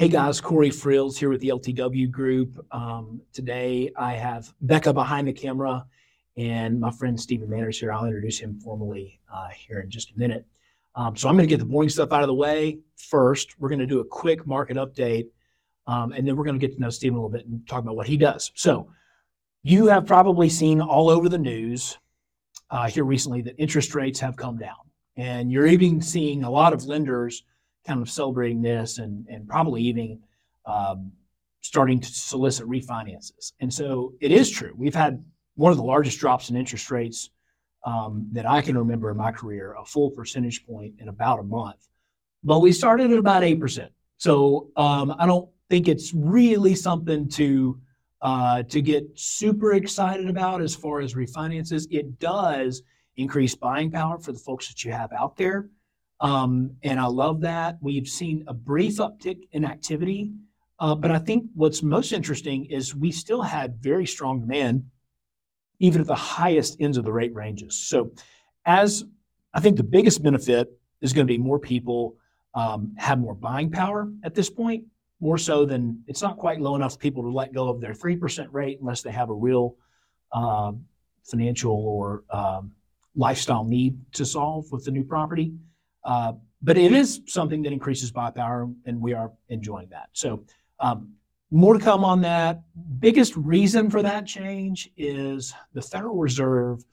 Hey guys, Corey Freels here with the LTW Group. Um, today I have Becca behind the camera and my friend Stephen Manners here. I'll introduce him formally uh, here in just a minute. Um, so I'm going to get the boring stuff out of the way first. We're going to do a quick market update, um, and then we're going to get to know Stephen a little bit and talk about what he does. So you have probably seen all over the news uh, here recently that interest rates have come down, and you're even seeing a lot of lenders kind of celebrating this and, and probably even um, starting to solicit refinances. And so it is true. We've had one of the largest drops in interest rates um, that I can remember in my career, a full percentage point in about a month. But we started at about 8%. So um, I don't think it's really something to uh, to get super excited about as far as refinances. It does increase buying power for the folks that you have out there. Um, and I love that. We've seen a brief uptick in activity. Uh, but I think what's most interesting is we still had very strong demand, even at the highest ends of the rate ranges. So, as I think the biggest benefit is going to be more people um, have more buying power at this point, more so than it's not quite low enough for people to let go of their 3% rate unless they have a real uh, financial or um, lifestyle need to solve with the new property. Uh, but it is something that increases buy power, and we are enjoying that. So um, more to come on that. Biggest reason for that change is the Federal Reserve.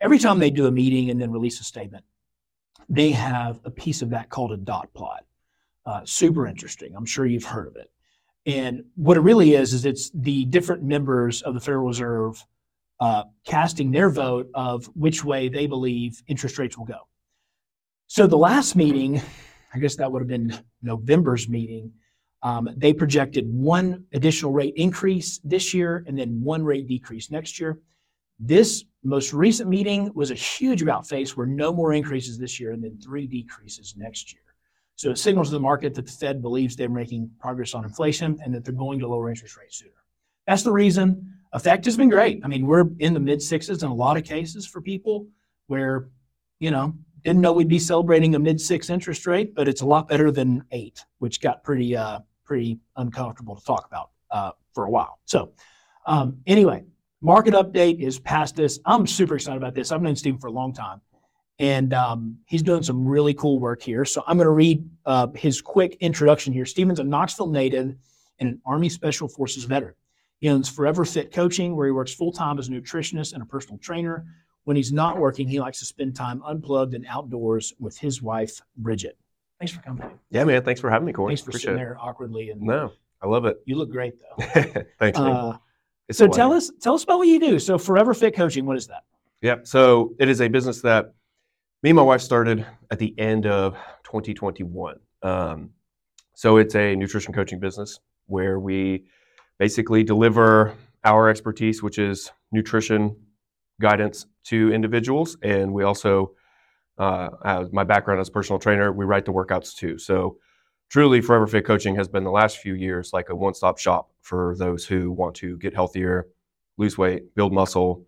Every time they do a meeting and then release a statement, they have a piece of that called a dot plot. Uh, super interesting. I'm sure you've heard of it. And what it really is is it's the different members of the Federal Reserve uh, casting their vote of which way they believe interest rates will go. So the last meeting, I guess that would have been November's meeting, um, they projected one additional rate increase this year and then one rate decrease next year. This most recent meeting was a huge about face where no more increases this year and then three decreases next year. So it signals to the market that the Fed believes they're making progress on inflation and that they're going to lower interest rates sooner. That's the reason. Effect has been great. I mean, we're in the mid sixes in a lot of cases for people where, you know, didn't know we'd be celebrating a mid six interest rate, but it's a lot better than eight, which got pretty uh, pretty uncomfortable to talk about uh, for a while. So um, anyway, market update is past this. I'm super excited about this. I've known Stephen for a long time, and um, he's doing some really cool work here. So I'm going to read uh, his quick introduction here. Stephen's a Knoxville native and an Army Special Forces veteran. He owns Forever Fit Coaching, where he works full time as a nutritionist and a personal trainer when he's not working, he likes to spend time unplugged and outdoors with his wife, Bridget. Thanks for coming. Yeah, man. Thanks for having me, Corey. Thanks for Appreciate sitting there awkwardly. And no, I love it. You look great, though. Thanks. Uh, so tell us, tell us about what you do. So Forever Fit Coaching, what is that? Yeah. So it is a business that me and my wife started at the end of 2021. Um, so it's a nutrition coaching business where we basically deliver our expertise, which is nutrition guidance to individuals. And we also, uh, my background as a personal trainer, we write the workouts too. So truly, Forever Fit Coaching has been the last few years like a one stop shop for those who want to get healthier, lose weight, build muscle,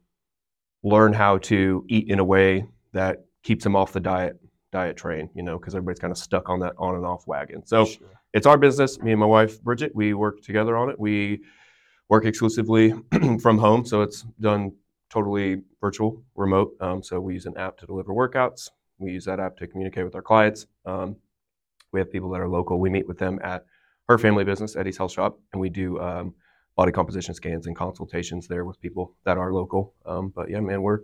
learn how to eat in a way that keeps them off the diet diet train, you know, because everybody's kind of stuck on that on and off wagon. So sure. it's our business. Me and my wife Bridget, we work together on it. We work exclusively from home, so it's done totally virtual, remote. Um, so we use an app to deliver workouts. We use that app to communicate with our clients. Um, we have people that are local. We meet with them at her family business, Eddie's Health Shop, and we do um, body composition scans and consultations there with people that are local. Um, but yeah, man, we're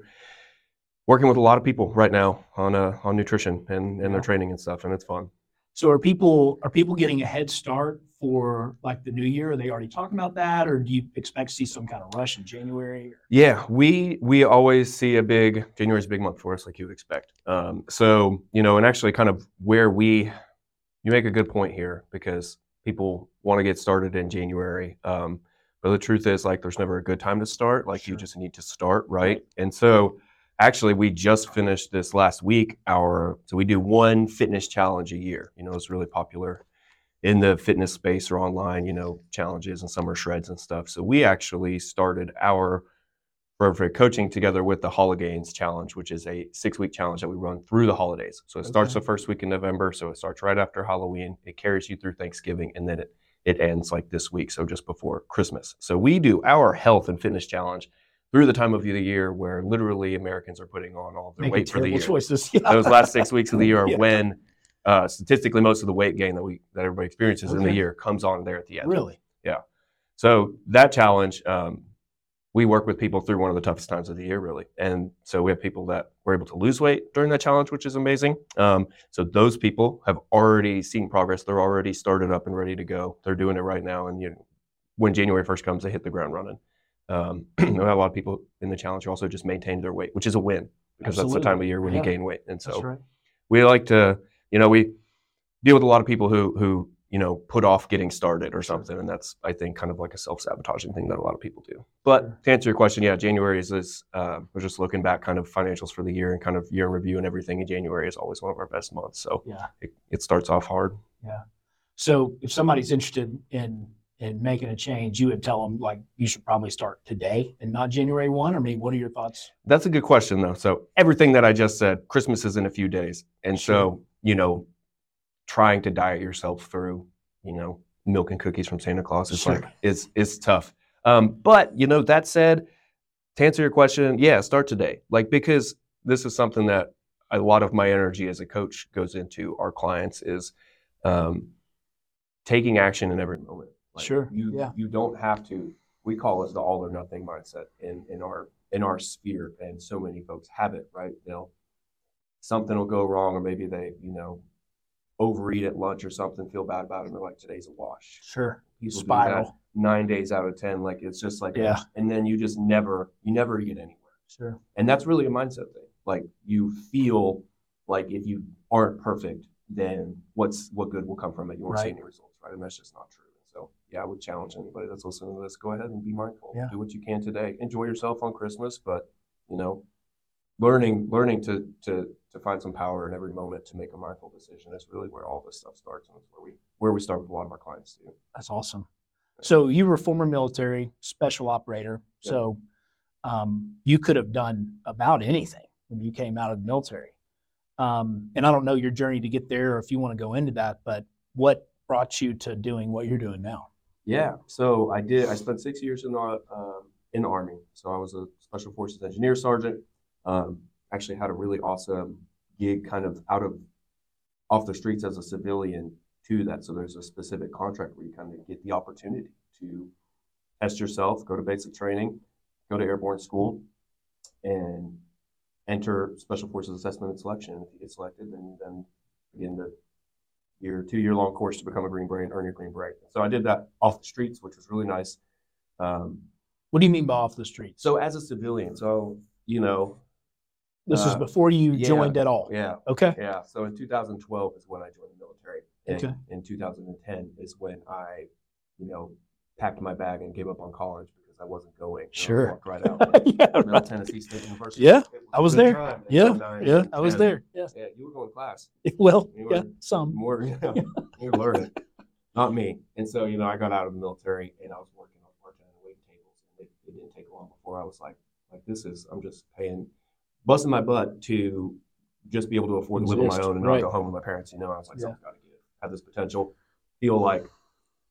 working with a lot of people right now on uh, on nutrition and, and yeah. their training and stuff, and it's fun. So are people are people getting a head start for like the new year? Are they already talking about that, or do you expect to see some kind of rush in January? Yeah, we we always see a big January is a big month for us, like you would expect. Um, so you know, and actually, kind of where we you make a good point here because people want to get started in January. Um, but the truth is, like, there's never a good time to start. Like, sure. you just need to start, right. And so actually we just finished this last week our so we do one fitness challenge a year you know it's really popular in the fitness space or online you know challenges and summer shreds and stuff so we actually started our forever coaching together with the holidays challenge which is a six week challenge that we run through the holidays so it starts the first week in november so it starts right after halloween it carries you through thanksgiving and then it it ends like this week, so just before Christmas. So we do our health and fitness challenge through the time of the year where literally Americans are putting on all their Making weight for the year. choices. Yeah. Those last six weeks of the year are Yeah. when uh, statistically most of the weight gain that we that everybody experiences in the year comes on there at the end. Really? Yeah. So that challenge, um, we work with people through one of the toughest times of the year, really. And so we have people that were able to lose weight during that challenge, which is amazing. Um, so those people have already seen progress. They're already started up and ready to go. They're doing it right now. And you know, when January 1st comes, they hit the ground running. Um, we have a lot of people in the challenge who also just maintained their weight, which is a win because that's the time of year when Yeah. you gain weight. And so right. we like to, you know, we deal with a lot of people who who you know put off getting started or something, and that's I think kind of like a self sabotaging thing that a lot of people do. But Sure. to answer your question, yeah, January is this. Uh, we're just looking back, kind of financials for the year and kind of year in review and everything. And January is always one of our best months, so Yeah. it, it starts off hard. Yeah. So if somebody's interested in in making a change, you would tell them like you should probably start today and not January one. I mean, what are your thoughts? That's a good question, though. So everything that I just said, Christmas is in a few days, and so you know, trying to diet yourself through, you know, milk and cookies from Santa Claus is Sure. like is is tough. Um, but you know, that said, to answer your question, yeah, start today. Like because this is something that a lot of my energy as a coach goes into our clients is um, taking action in every moment. Like, Sure, You yeah. you don't have to. We call it the all or nothing mindset in in our in our sphere, and so many folks have it. Right? They'll something will go wrong, or maybe they you know overeat at lunch or something, feel bad about it, and they're like, today's a wash. Sure. You People spiral. Nine days out of ten, like it's just like Yeah. and then you just never you never get anywhere. Sure. And that's really a mindset thing. Like you feel like if you aren't perfect, then what's what good will come from it? You won't see any results, right? And that's just not true. So yeah, I would challenge anybody that's listening to this, go ahead and be mindful. Yeah. Do what you can today. Enjoy yourself on Christmas, but you know, learning learning to to to find some power in every moment to make a mindful decision is really where all this stuff starts and it's where we where we start with a lot of our clients too. That's awesome. So you were a former military special operator. So um, you could have done about anything when you came out of the military. Um, and I don't know your journey to get there or if you want to go into that, but what brought you to doing what you're doing now? Yeah. So I did. I spent six years in the um, in the army. So I was a special forces engineer sergeant. Um, actually had a really awesome gig, kind of out of off the streets as a civilian to that. So there's a specific contract where you kind of get the opportunity to test yourself, go to basic training, go to airborne school, and enter special forces assessment and selection. If you get selected, then you then begin the year two year long course to become a Green Beret and earn your Green Beret. So I did that off the streets, which was really nice. Um, What do you mean by off the streets? so as a civilian, so you know, this was uh, before you yeah. joined at all. yeah, Okay. yeah. So in 2012 is when I joined the military. And Okay. in 2010 is when I, you know, packed my bag and gave up on college because I wasn't going. You know, Sure. walked right out. yeah, Middle right. Tennessee State University. Yeah, It I was good there. time Yeah, 09, yeah, I was 10. there. Yeah. Yeah, you were going to class. Well, You yeah, were some. more, you know, you're learning. Not me. And so, you know, I got out of the military and I was working on on waiting tables. And it, it didn't take long before I was like, like this is I'm just paying, busting my butt to just be able to afford to live on my own and right. not go home with my parents. You know, I was like, Yeah. something's got to give. Have this potential. Feel like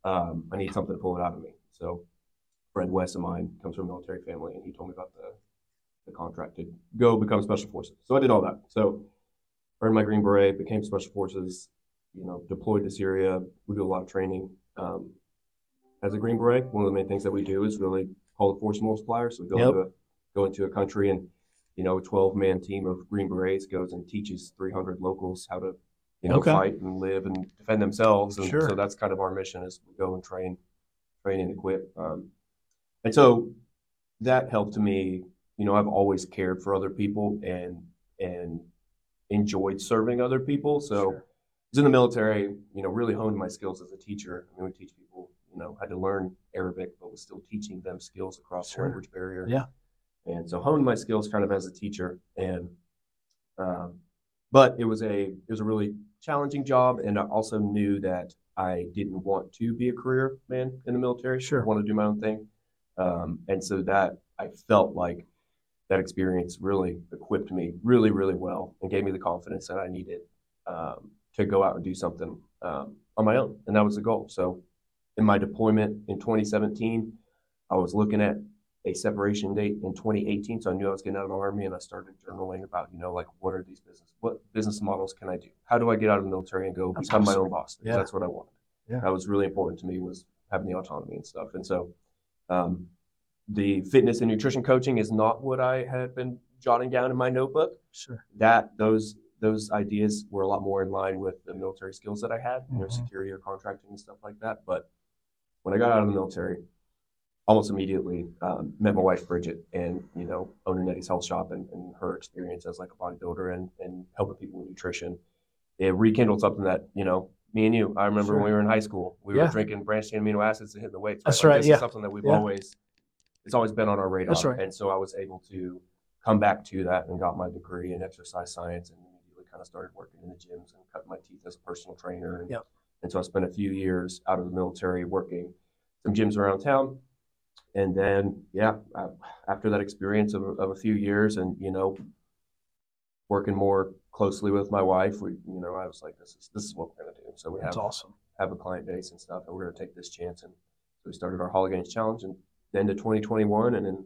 um, I need something to pull it out of me. So, Fred West of mine comes from a military family, and he told me about the the contract to go become special forces. So I did all that. So earned my Green Beret, became special forces, you know, deployed to Syria. We do a lot of training. Um, as a Green Beret, one of the main things that we do is really call the force multiplier. So we go Yep. into go into a country and you know, a 12 man team of Green Berets goes and teaches 300 locals how to, you know, Okay. fight and live and defend themselves. And Sure. so that's kind of our mission is we go and train, train and equip. Um, and so that helped me, you know, I've always cared for other people and, and enjoyed serving other people. So Sure. I was in the military, you know, really honed my skills as a teacher. I mean, we teach people, you know, had to learn Arabic, but was still teaching them skills across Sure. the language barrier. Yeah. And so honed my skills kind of as a teacher. And, um, but it was a, it was a really challenging job. And I also knew that I didn't want to be a career man in the military. Sure. I wanted to do my own thing. Um, and so that I felt like that experience really equipped me really, really well and gave me the confidence that I needed um, to go out and do something um, on my own. And that was the goal. So in my deployment in 2017, I was looking at a separation date in 2018. So I knew I was getting out of the army and I started journaling about, you know, like what are these business, what business models can I do? How do I get out of the military and go That's become my own boss? Yeah. That's what I wanted. Yeah. That was really important to me was having the autonomy and stuff. And so, um, the fitness and nutrition coaching is not what I had been jotting down in my notebook Sure. that those those ideas were a lot more in line with the military skills that I had, you know, Mhm. security or contracting and stuff like that. But when I got out of the military, almost immediately um, met my wife Bridget, and you know, owning Eddie's Health Shop and, and her experience as like a bodybuilder and and helping people with nutrition, it rekindled something that you know. Me and you, I remember Sure. when we were in high school, we Yeah. were drinking branched chain amino acids and hitting the weights. That's Like, right, This yeah. is something that we've Yeah. always, it's always been on our radar. That's right. And so I was able to come back to that and got my degree in exercise science and immediately kind of started working in the gyms and cut my teeth as a personal trainer. And, Yep. and so I spent a few years out of the military working some gyms around town. And then, yeah, after that experience of, of a few years and, you know, working more closely with my wife, we, you know, I was like, this is, this is what we're going to do. So we That's have, awesome. have a client base and stuff, and we're going to take this chance. And so we started our Holly Games Challenge and then to 2021 and then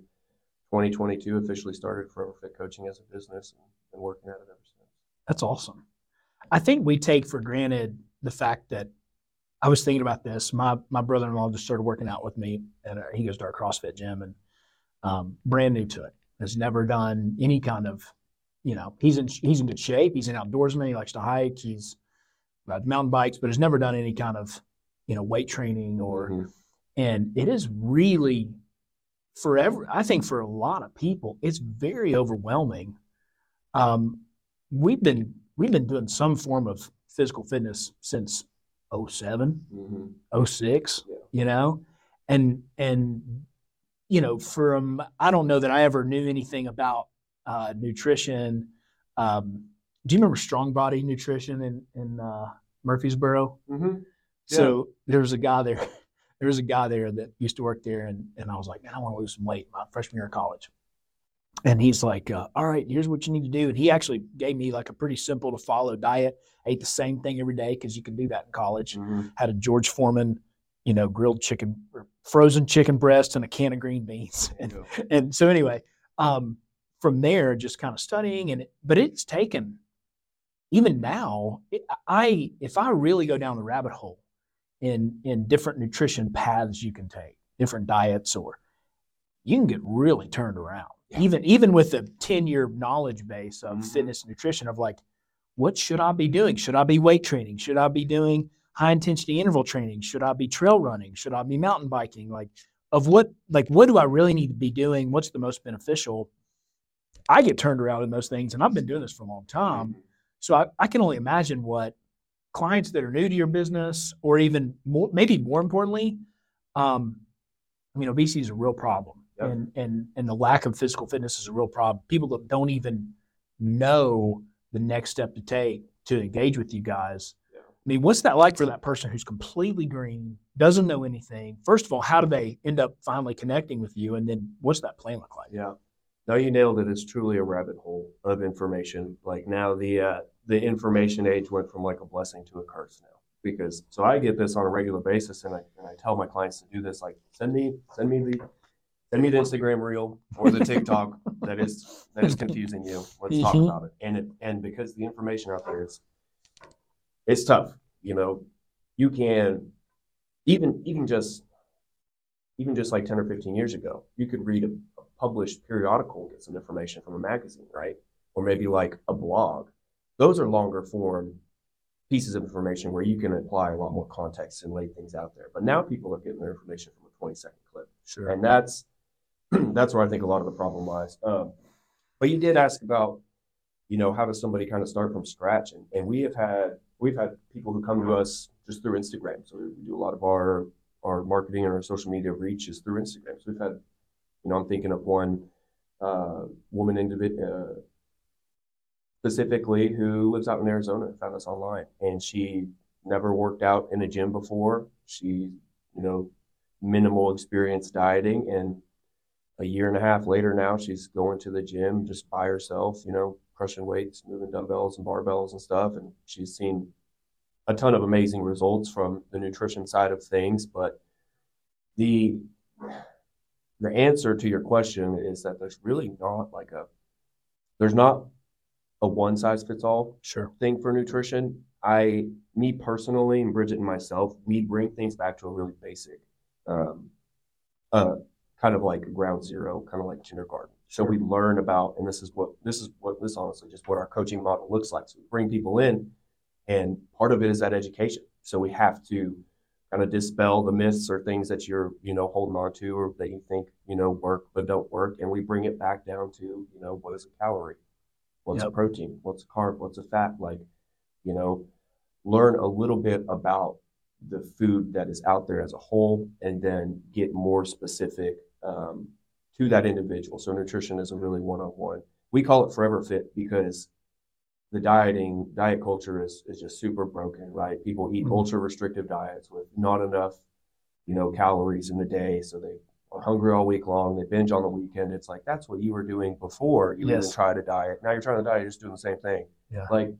2022 officially started Forever Fit Coaching as a business and been working at it ever since. That's awesome. I think we take for granted the fact that I was thinking about this. My my brother in law just started working out with me, and uh, he goes to our CrossFit gym, and um, brand new to it. Has never done any kind of, you know, he's in he's in good shape. He's an outdoorsman. He likes to hike. He's rides mountain bikes, but has never done any kind of, you know, weight training or. Mhm. And it is really, forever. I think for a lot of people, it's very overwhelming. Um, we've been we've been doing some form of physical fitness since 07, Mhm. 06, Yeah. you know, and and you know, from I don't know that I ever knew anything about uh, nutrition. Um, do you remember Strong Body Nutrition in in uh, Murfreesboro? Mhm. So there was a guy there. There was a guy there that used to work there, and, and I was like, man, I want to lose some weight my freshman year of college. And he's like, uh, all right, here's what you need to do. And he actually gave me like a pretty simple to follow diet. I ate the same thing every day because you can do that in college. Mhm. Had a George Foreman, you know, grilled chicken, or frozen chicken breast, and a can of green beans. And Yeah. and so anyway, um, from there, just kind of studying, and it, but it's taken. Even now, it, I if I really go down the rabbit hole in in different nutrition paths you can take, different diets, or you can get really turned around. Yeah. Even even with a ten year knowledge base of Mhm. fitness and nutrition, of like, what should I be doing? Should I be weight training? Should I be doing high intensity interval training? Should I be trail running? Should I be mountain biking? Like, of what like what do I really need to be doing? What's the most beneficial? I get turned around in those things, and I've been doing this for a long time. Mhm. So I, I can only imagine what clients that are new to your business, or even more, maybe more importantly, um, I mean, obesity is a real problem, Yep. and and and the lack of physical fitness is a real problem. People that don't even know the next step to take to engage with you guys. Yeah. I mean, what's that like for that person who's completely green, doesn't know anything? First of all, how do they end up finally connecting with you, and then what's that plan look like? Yeah. No, you nailed it. It's truly a rabbit hole of information. Like now the uh, the information age went from like a blessing to a curse now. Because so I get this on a regular basis and I and I tell my clients to do this, like send me send me the send me the Instagram reel or the TikTok that is that is confusing you. Let's talk Mhm. about it. And it and because the information out there is it's tough. You know, you can even even just even just like 10 or 15 years ago, you could read a, a published periodical and get some information from a magazine, right? Or maybe like a blog. Those are longer form pieces of information where you can apply a lot more context and lay things out there. But now people are getting their information from a 20 second clip. Sure. And that's that's where I think a lot of the problem lies. Um, but you did ask about, you know, how does somebody kind of start from scratch? And, and we have had we've had people who come to us just through Instagram. So we do a lot of our our marketing and our social media reach is through Instagram. So we've had, you know, I'm thinking of one uh, woman individual. Uh, specifically who lives out in Arizona found us online and she never worked out in a gym before she you know minimal experience dieting and a year and a half later now she's going to the gym just by herself you know crushing weights moving dumbbells and barbells and stuff and she's seen a ton of amazing results from the nutrition side of things, but the the answer to your question is that there's really not like a there's not a one size fits all Sure. thing for nutrition. I, me personally, and Bridget and myself, we bring things back to a really basic, um, uh, kind of like ground zero, kind of like kindergarten. So we learn about, and this is what this is what this honestly just what our coaching model looks like. So we bring people in, and part of it is that education. So we have to kind of dispel the myths or things that you're you know holding on to or that you think you know work but don't work, and we bring it back down to you know what is a calorie, what's a protein, what's a carb, what's a fat, like you know, learn a little bit about the food that is out there as a whole, and then get more specific um, to that individual. So nutrition is a really one-on-one. We call it Forever Fit because the dieting diet culture is is just super broken, right? People eat Mhm. ultra restrictive diets with not enough, you know, calories in the day, so they are hungry all week long. They binge on the weekend. It's like that's what you were doing before you even Yes. tried to diet. Now you're trying to diet, you're just doing the same thing. Yeah. Like,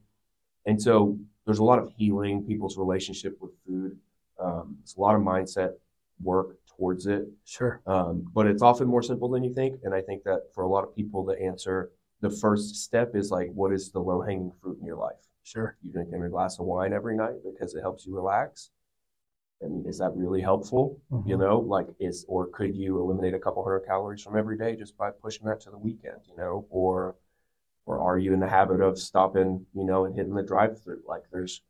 and so there's a lot of healing people's relationship with food. Um, it's a lot of mindset work towards it. Sure. Um, but it's often more simple than you think. And I think that for a lot of people, the answer, the first step is like, what is the low hanging fruit in your life? Sure. You drink a glass of wine every night because it helps you relax. I mean, is that really helpful? You Mhm. know, like is or could you eliminate a couple hundred calories from every day just by pushing that to the weekend? You know, or or are you in the habit of stopping, you know, and hitting the drive-through? Like there's,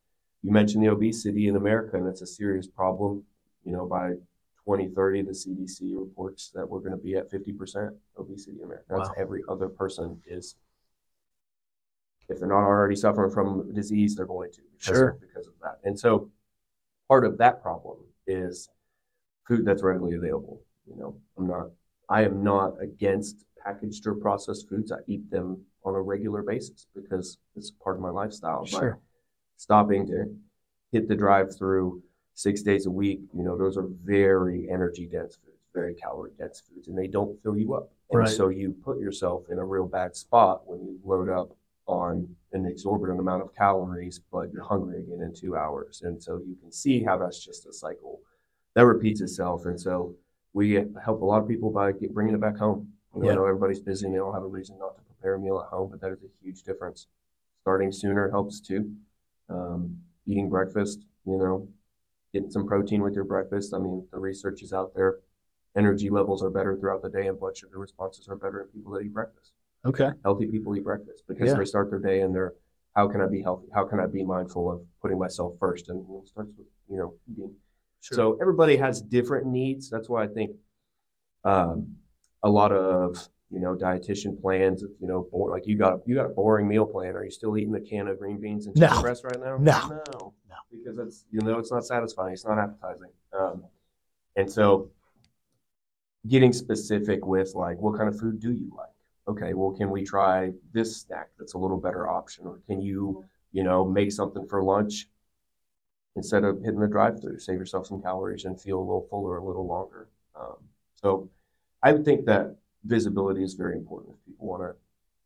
you mentioned the obesity in America, and it's a serious problem. You know, by 2030, the CDC reports that we're going to be at 50% obesity in America. That's Wow. every other person is, if they're not already suffering from disease, they're going to because, Sure. of, because of that. And so part of that problem is food that's readily available. You know, I'm not, I am not against packaged or processed foods. I eat them on a regular basis because it's part of my lifestyle. But Sure. stopping to hit the drive through six days a week, you know, those are very energy dense foods, very calorie dense foods, and they don't fill you up. And Right. so you put yourself in a real bad spot when you load up on an exorbitant amount of calories, but you're hungry again in two hours. And so you can see how that's just a cycle that repeats itself. And so we help a lot of people by get, bringing it back home. You know, Yeah. I know everybody's busy and they don't have a reason not to prepare a meal at home, but that is a huge difference. Starting sooner helps too. Um, eating breakfast, you know, getting some protein with your breakfast. I mean, the research is out there. Energy levels are better throughout the day, and blood sugar responses are better in people that eat breakfast. Okay. Healthy people eat breakfast because Yeah. they start their day and they're, how can I be healthy? How can I be mindful of putting myself first? And it starts with, you know, eating. Sure. So everybody has different needs. That's why I think um, a lot of you know dietitian plans. You know, bor- like you got you got a boring meal plan. Are you still eating the can of green beans and No. chicken breast right now? No. no, No. because it's you know it's not satisfying. It's not appetizing. Um, and so getting specific with like what kind of food do you like? Okay, well, can we try this snack that's a little better option, or can you you know make something for lunch instead of hitting the drive-through, save yourself some calories and feel a little fuller a little longer. Um, so I would think that visibility is very important if people want to.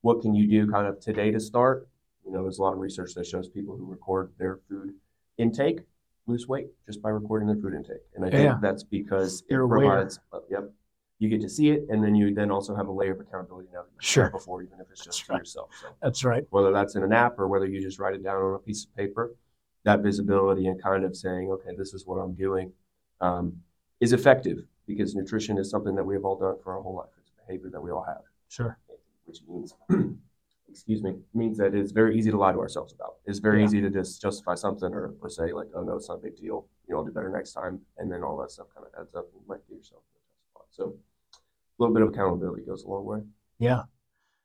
What can you do kind of today to start? You know, there's a lot of research that shows people who record their food intake lose weight just by recording their food intake, and I think Yeah. that's because it You're provides. Uh, yep, you get to see it, and then you then also have a layer of accountability now. Sure. Before, even if it's just That's for right. yourself. So That's right. whether that's in an app or whether you just write it down on a piece of paper, that visibility and kind of saying, okay, this is what I'm doing, um, is effective because nutrition is something that we have all done for our whole life. Behavior that we all have, Sure. which means, excuse me, means that it's very easy to lie to ourselves about. It's very Yeah. easy to just justify something or, or say like, oh no, it's not a big deal. You know, I'll do better next time, and then all that stuff kind of adds up and you might get yourself in a tough spot. So, a little bit of accountability goes a long way. Yeah.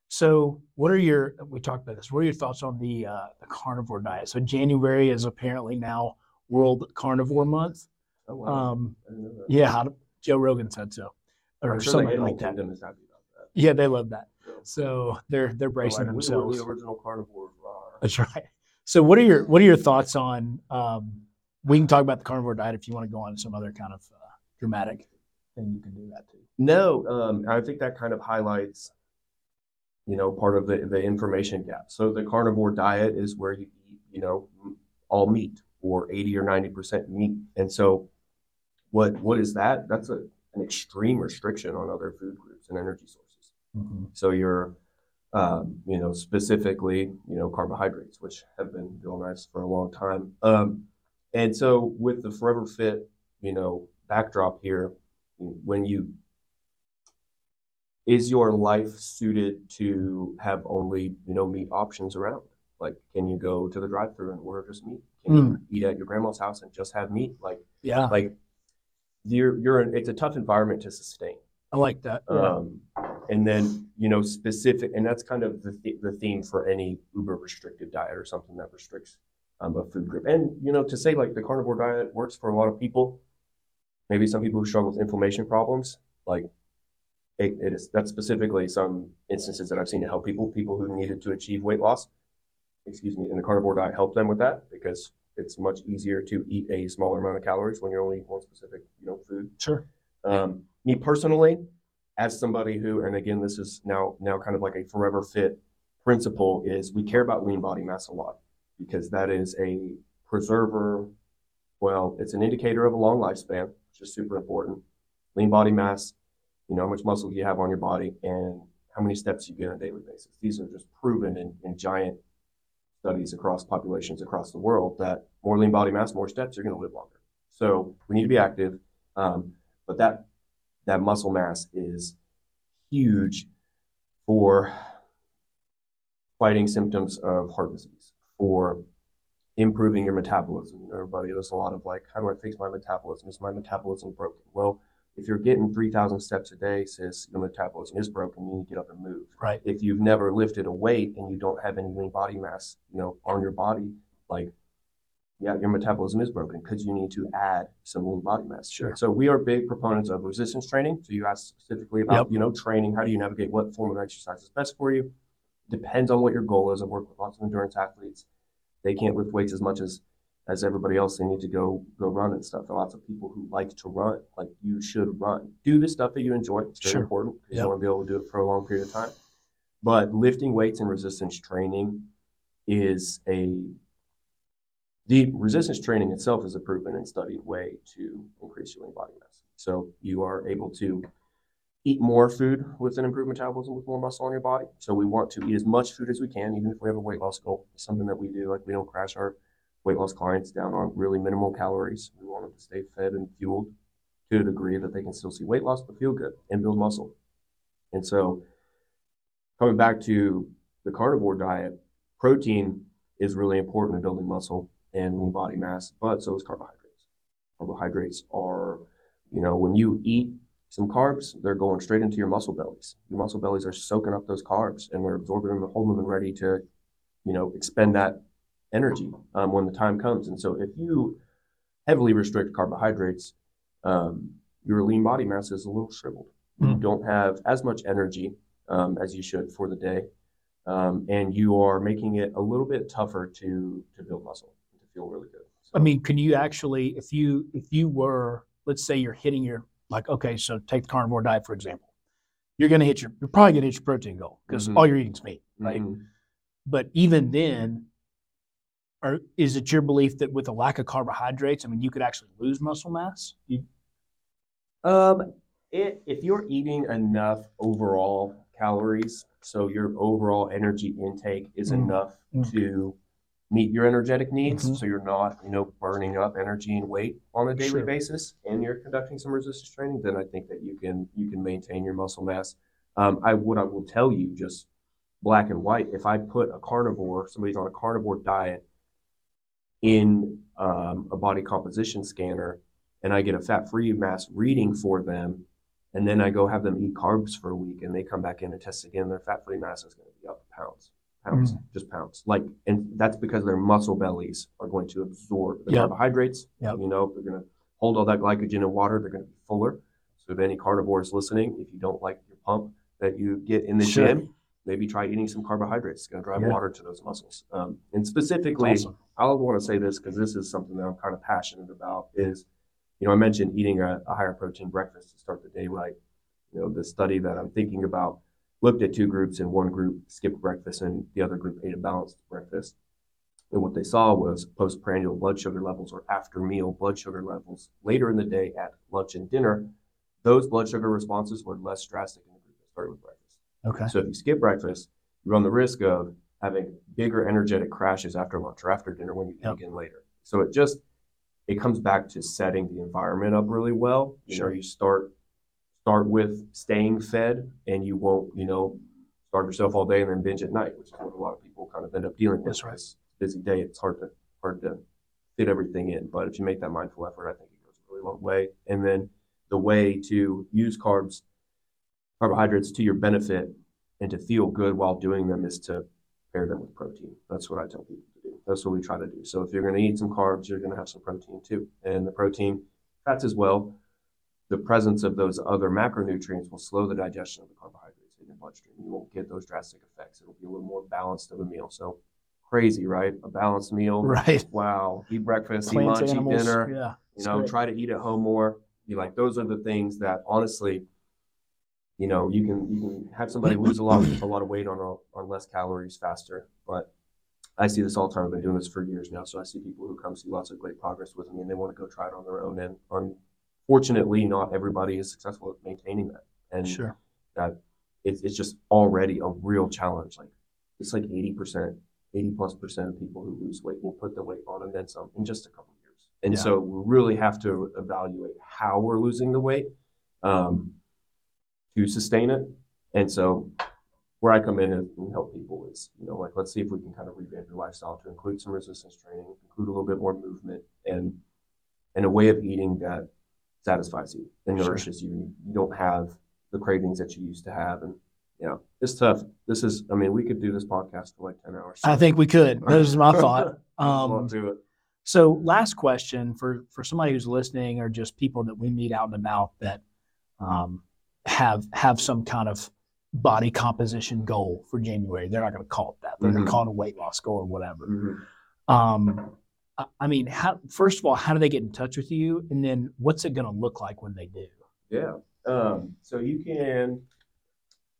So, what are your? We talked about this. What are your thoughts on the uh, the carnivore diet? So, January is apparently now World Carnivore Month. Oh, wow. Um, I didn't know that. yeah, Joe Rogan said so, or sure something like that. kingdom is happy about that. Yeah, they love that. So- So they're they're They're bracing like, "We themselves. the original carnivores. rawr." That's right. So, what are your what are your thoughts on? Um, we can talk about the carnivore diet if you want to go on some other kind of uh, dramatic thing. You can do that too. No, um, I think that kind of highlights, you know, part of the, the information gap. So the carnivore diet is where you eat, you know, all meat or 80 or 90% meat. And so what what is that? That's a, an extreme restriction on other food groups and energy sources. Mhm. So you're, um, you know, specifically, you know, carbohydrates, which have been villainized for a long time. Um, and so with the Forever Fit, you know, backdrop here, when you is your life suited to have only, you know, meat options around? Like, can you go to the drive-through and order just meat? Can you eat at your grandma's house and just have meat? Like, Yeah, like you're you're in, it's a tough environment to sustain. I like that. Um, and then, you know, specific, and that's kind of the, th- the theme for any uber restrictive diet or something that restricts um, a food group. And, you know, to say like the carnivore diet works for a lot of people, maybe some people who struggle with inflammation problems, like it, it is, that's specifically some instances that I've seen to help people, people who needed to achieve weight loss, excuse me, and the carnivore diet helped them with that because it's much easier to eat a smaller amount of calories when you're only eating one specific, you know, food. Sure. Um, me personally, as somebody who, and again, this is now now kind of like a forever fit principle, is we care about lean body mass a lot because that is a preserver. Well, it's an indicator of a long lifespan, which is super important. Lean body mass, you know how much muscle you have on your body and how many steps you get on a daily basis. These are just proven in, in giant studies across populations across the world that more lean body mass, more steps, you're going to live longer. So we need to be active. Um, but that that muscle mass is huge for fighting symptoms of heart disease, for improving your metabolism. Everybody, there's a lot of like, how do I fix my metabolism? Is my metabolism broken? Well, if you're getting 3,000 steps a day, says your metabolism is broken, you need to get up and move. Right. If you've never lifted a weight and you don't have any lean body mass, you know, on your body, like yeah, your metabolism is broken because you need to add some lean body mass. Sure. So we are big proponents of resistance training. So you asked specifically about, Yep. you know, training. How do you navigate what form of exercise is best for you? Depends on what your goal is. I work with lots of endurance athletes. They can't lift weights as much as as everybody else. They need to go go run and stuff. There are lots of people who like to run. Like you should run. Do the stuff that you enjoy. It's very Sure. important because Yep. you want to be able to do it for a long period of time. But lifting weights and resistance training is a the resistance training itself is a proven and studied way to increase your lean body mass. So you are able to eat more food with an improved metabolism with more muscle on your body. So we want to eat as much food as we can, even if we have a weight loss goal. It's something that we do. Like we don't crash our weight loss clients down on really minimal calories. We want them to stay fed and fueled to a degree that they can still see weight loss but feel good and build muscle. And so coming back to the carnivore diet, protein is really important in building muscle and lean body mass, but so is carbohydrates. Carbohydrates are, you know, when you eat some carbs, they're going straight into your muscle bellies. Your muscle bellies are soaking up those carbs and they're absorbing them and holding them ready to, you know, expend that energy um, when the time comes. And so if you heavily restrict carbohydrates, um, your lean body mass is a little shriveled. You Mm. don't have as much energy um, as you should for the day. Um, and you are making it a little bit tougher to to build muscle to feel really good. So, I mean, can you actually, if you if you were, let's say you're hitting your like, okay, so take the carnivore diet for example, you're going to hit your, you're probably going to hit your protein goal because Mhm. all you're eating is meat, right? mhm. But even then, or is it your belief that with a lack of carbohydrates, I mean, you could actually lose muscle mass? You, Um, it, if you're eating enough overall calories, so your overall energy intake is Mm. enough Mm. to meet your energetic needs, Mhm. so you're not, you know, burning up energy and weight on a daily Sure. basis, and you're conducting some resistance training, then I think that you can you can maintain your muscle mass. Um, I what I will tell you, just black and white, if I put a carnivore, somebody's on a carnivore diet, in um, a body composition scanner, and I get a fat-free mass reading for them, and then I go have them eat carbs for a week, and they come back in and test again, their fat-free mass is going to be up pounds, pounds, just pounds. Like, and that's because their muscle bellies are going to absorb the Yep. carbohydrates. Yep. You know, they're going to hold all that glycogen in water. They're going to be fuller. So, if any carnivores listening, if you don't like your pump that you get in the Sure. gym, maybe try eating some carbohydrates. It's going to drive Yeah. water to those muscles. Um, and specifically, awesome. I want to say this because this is something that I'm kind of passionate about. Is you know I mentioned eating a, a higher protein breakfast to start the day right. You know the study that I'm thinking about looked at two groups and one group skipped breakfast and the other group ate a balanced breakfast. And what they saw was postprandial blood sugar levels or after meal blood sugar levels later in the day at lunch and dinner. Those blood sugar responses were less drastic in the group that started with breakfast. Okay. So if you skip breakfast, you run the risk of having bigger energetic crashes after lunch or after dinner when you eat Yep. again later. So it just it comes back to setting the environment up really well. You Sure. know, you start start with staying fed and you won't, you know, starve yourself all day and then binge at night, which is what a lot of people kind of end up dealing with. That's right. It's a busy day, it's hard to hard to fit everything in. But if you make that mindful effort, I think it goes a really long way. And then the way to use carbs, carbohydrates to your benefit and to feel good while doing them is to pair them with protein. That's what I tell people to do. That's what we try to do. So if you're going to eat some carbs, you're going to have some protein too. And the protein, fats as well, the presence of those other macronutrients will slow the digestion of the carbohydrates in your bloodstream. You won't get those drastic effects. It'll be a little more balanced of a meal. So crazy, right? A balanced meal. Right. Wow. Eat breakfast, eat lunch, animals. eat dinner Yeah. you know great. try to eat at home more be like those are the things that honestly you know you can you can have somebody lose a lot a lot of weight on a, on less calories faster but i see this all the time. I've been doing this for years now so i see people who come see lots of great progress with me and they want to go try it on their own. And unfortunately not everybody is successful at maintaining that. And Sure. it's, it's just already a real challenge. Like it's like 80% 80 plus percent of people who lose weight will put the weight on and then some in just a couple of years. And Yeah. so we really have to evaluate how we're losing the weight um, to sustain it and so where i come in and help people is you know like let's see if we can kind of revamp your lifestyle to include some resistance training include a little bit more movement and and a way of eating that satisfies you and Sure. nourishes you you don't have the cravings that you used to have and you know, it's tough. This is, I mean, we could do this podcast for like 10 hours. I think we could. That is my thought. Um, do it. So, last question for for somebody who's listening, or just people that we meet out and about that um, have have some kind of body composition goal for January. They're not going to call it that. They're going Mhm. to call it a weight loss goal or whatever. Mhm. Um, I- I mean, how, first of all, how do they get in touch with you, and then what's it going to look like when they do? Yeah. Um, so you can,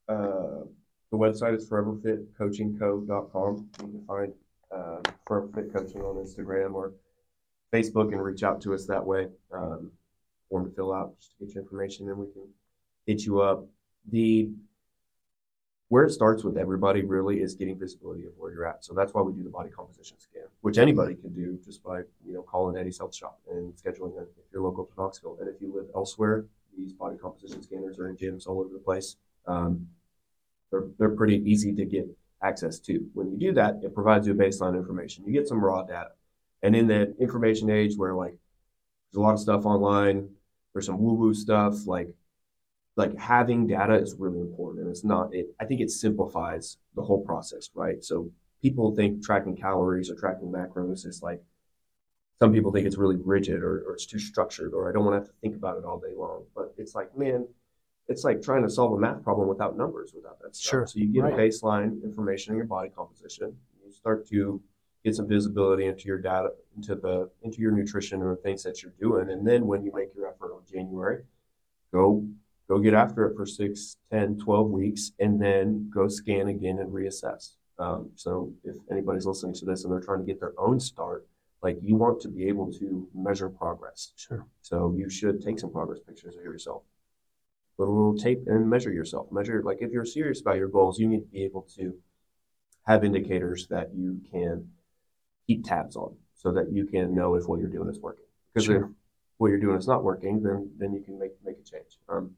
uh, the website is foreverfitcoachingco.com. You can find um, Forever Fit Coaching on Instagram or Facebook and reach out to us that way. Um, form to fill out just to get your information, and we can hit you up. The where it starts with everybody really is getting visibility of where you're at. So that's why we do the body composition scan, which anybody can do just by you know calling Eddie's Health Shop and scheduling it if you're local to Knoxville. And if you live elsewhere, these body composition scanners are in gyms all over the place. Um, they're they're pretty easy to get access to. When you do that, it provides you a baseline information. You get some raw data, and in that information age where like there's a lot of stuff online, there's some woo woo stuff like like having data is really important and it's not it i think it simplifies the whole process right so people think tracking calories or tracking macros is like some people think it's really rigid or, or it's too structured or i don't want to have to think about it all day long but it's like man it's like trying to solve a math problem without numbers without that stuff Sure. so you get Right. a baseline information on your body composition you start to get some visibility into your data into the into your nutrition and the things that you're doing and then when you make your effort on january go go get after it for 6 10 12 weeks and then go scan again and reassess. Um, so if anybody's listening to this and they're trying to get their own start like you want to be able to measure progress. Sure. so you should take some progress pictures of yourself. Put a little tape and measure yourself. Measure like if you're serious about your goals you need to be able to have indicators that you can keep tabs on so that you can know if what you're doing is working. Because if what you're doing is not working then then you can make make a change. Um,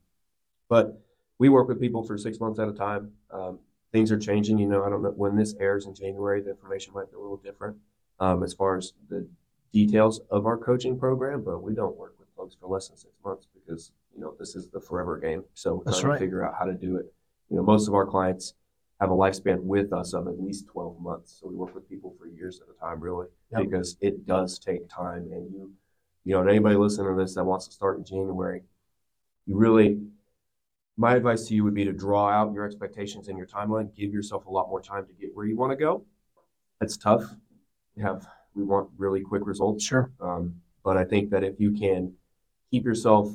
but we work with people for six months at a time. Um, things are changing. You know, I don't know when this airs in January, the information might be a little different um, as far as the details of our coaching program. But we don't work with folks for less than six months because you know this is the forever game. So we're That's trying right. to figure out how to do it. You know, most of our clients have a lifespan with us of at least 12 months. So we work with people for years at a time, really, Yep. because it does take time. And you, you know, and anybody listening to this that wants to start in January, you really my advice to you would be to draw out your expectations and your timeline. Give yourself a lot more time to get where you want to go. It's tough. We have we want really quick results, Sure. um, but I think that if you can keep yourself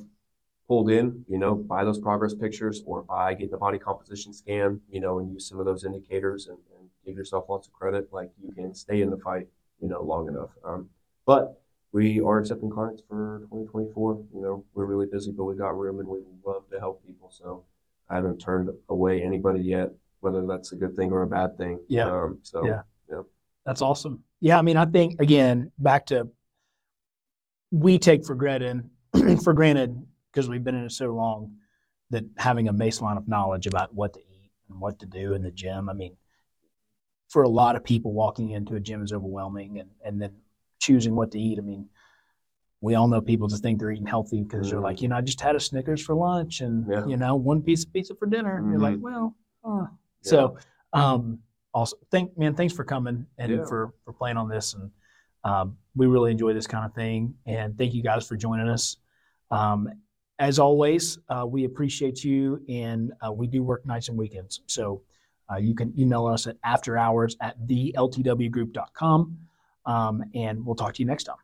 pulled in, you know, buy those progress pictures or buy get the body composition scan, you know, and use some of those indicators and, and give yourself lots of credit. Like you can stay in the fight you know, long enough. Um, but we are accepting clients for 2024. You know, we're really busy, but we got room and we love to help people. So I haven't turned away anybody yet, whether that's a good thing or a bad thing. Yeah. Um, so Yeah. That's awesome. Yeah, I mean, I think again, back to we take for granted for granted because we've been in it so long that having a baseline of knowledge about what to eat and what to do in the gym. I mean, for a lot of people, walking into a gym is overwhelming, and and then choosing what to eat. I mean, we all know people just think they're eating healthy because they're like, you know, I just had a Snickers for lunch and Yeah. you know one piece of pizza for dinner. And you're like, Mhm. well, uh. Yeah. so um, also thank man, thanks for coming and Yeah. for for playing on this, and um, we really enjoy this kind of thing. And thank you guys for joining us. Um, as always, uh, we appreciate you, and uh, we do work nights and weekends. So uh, you can email us at after hours at theltwgroup.com, um, and we'll talk to you next time.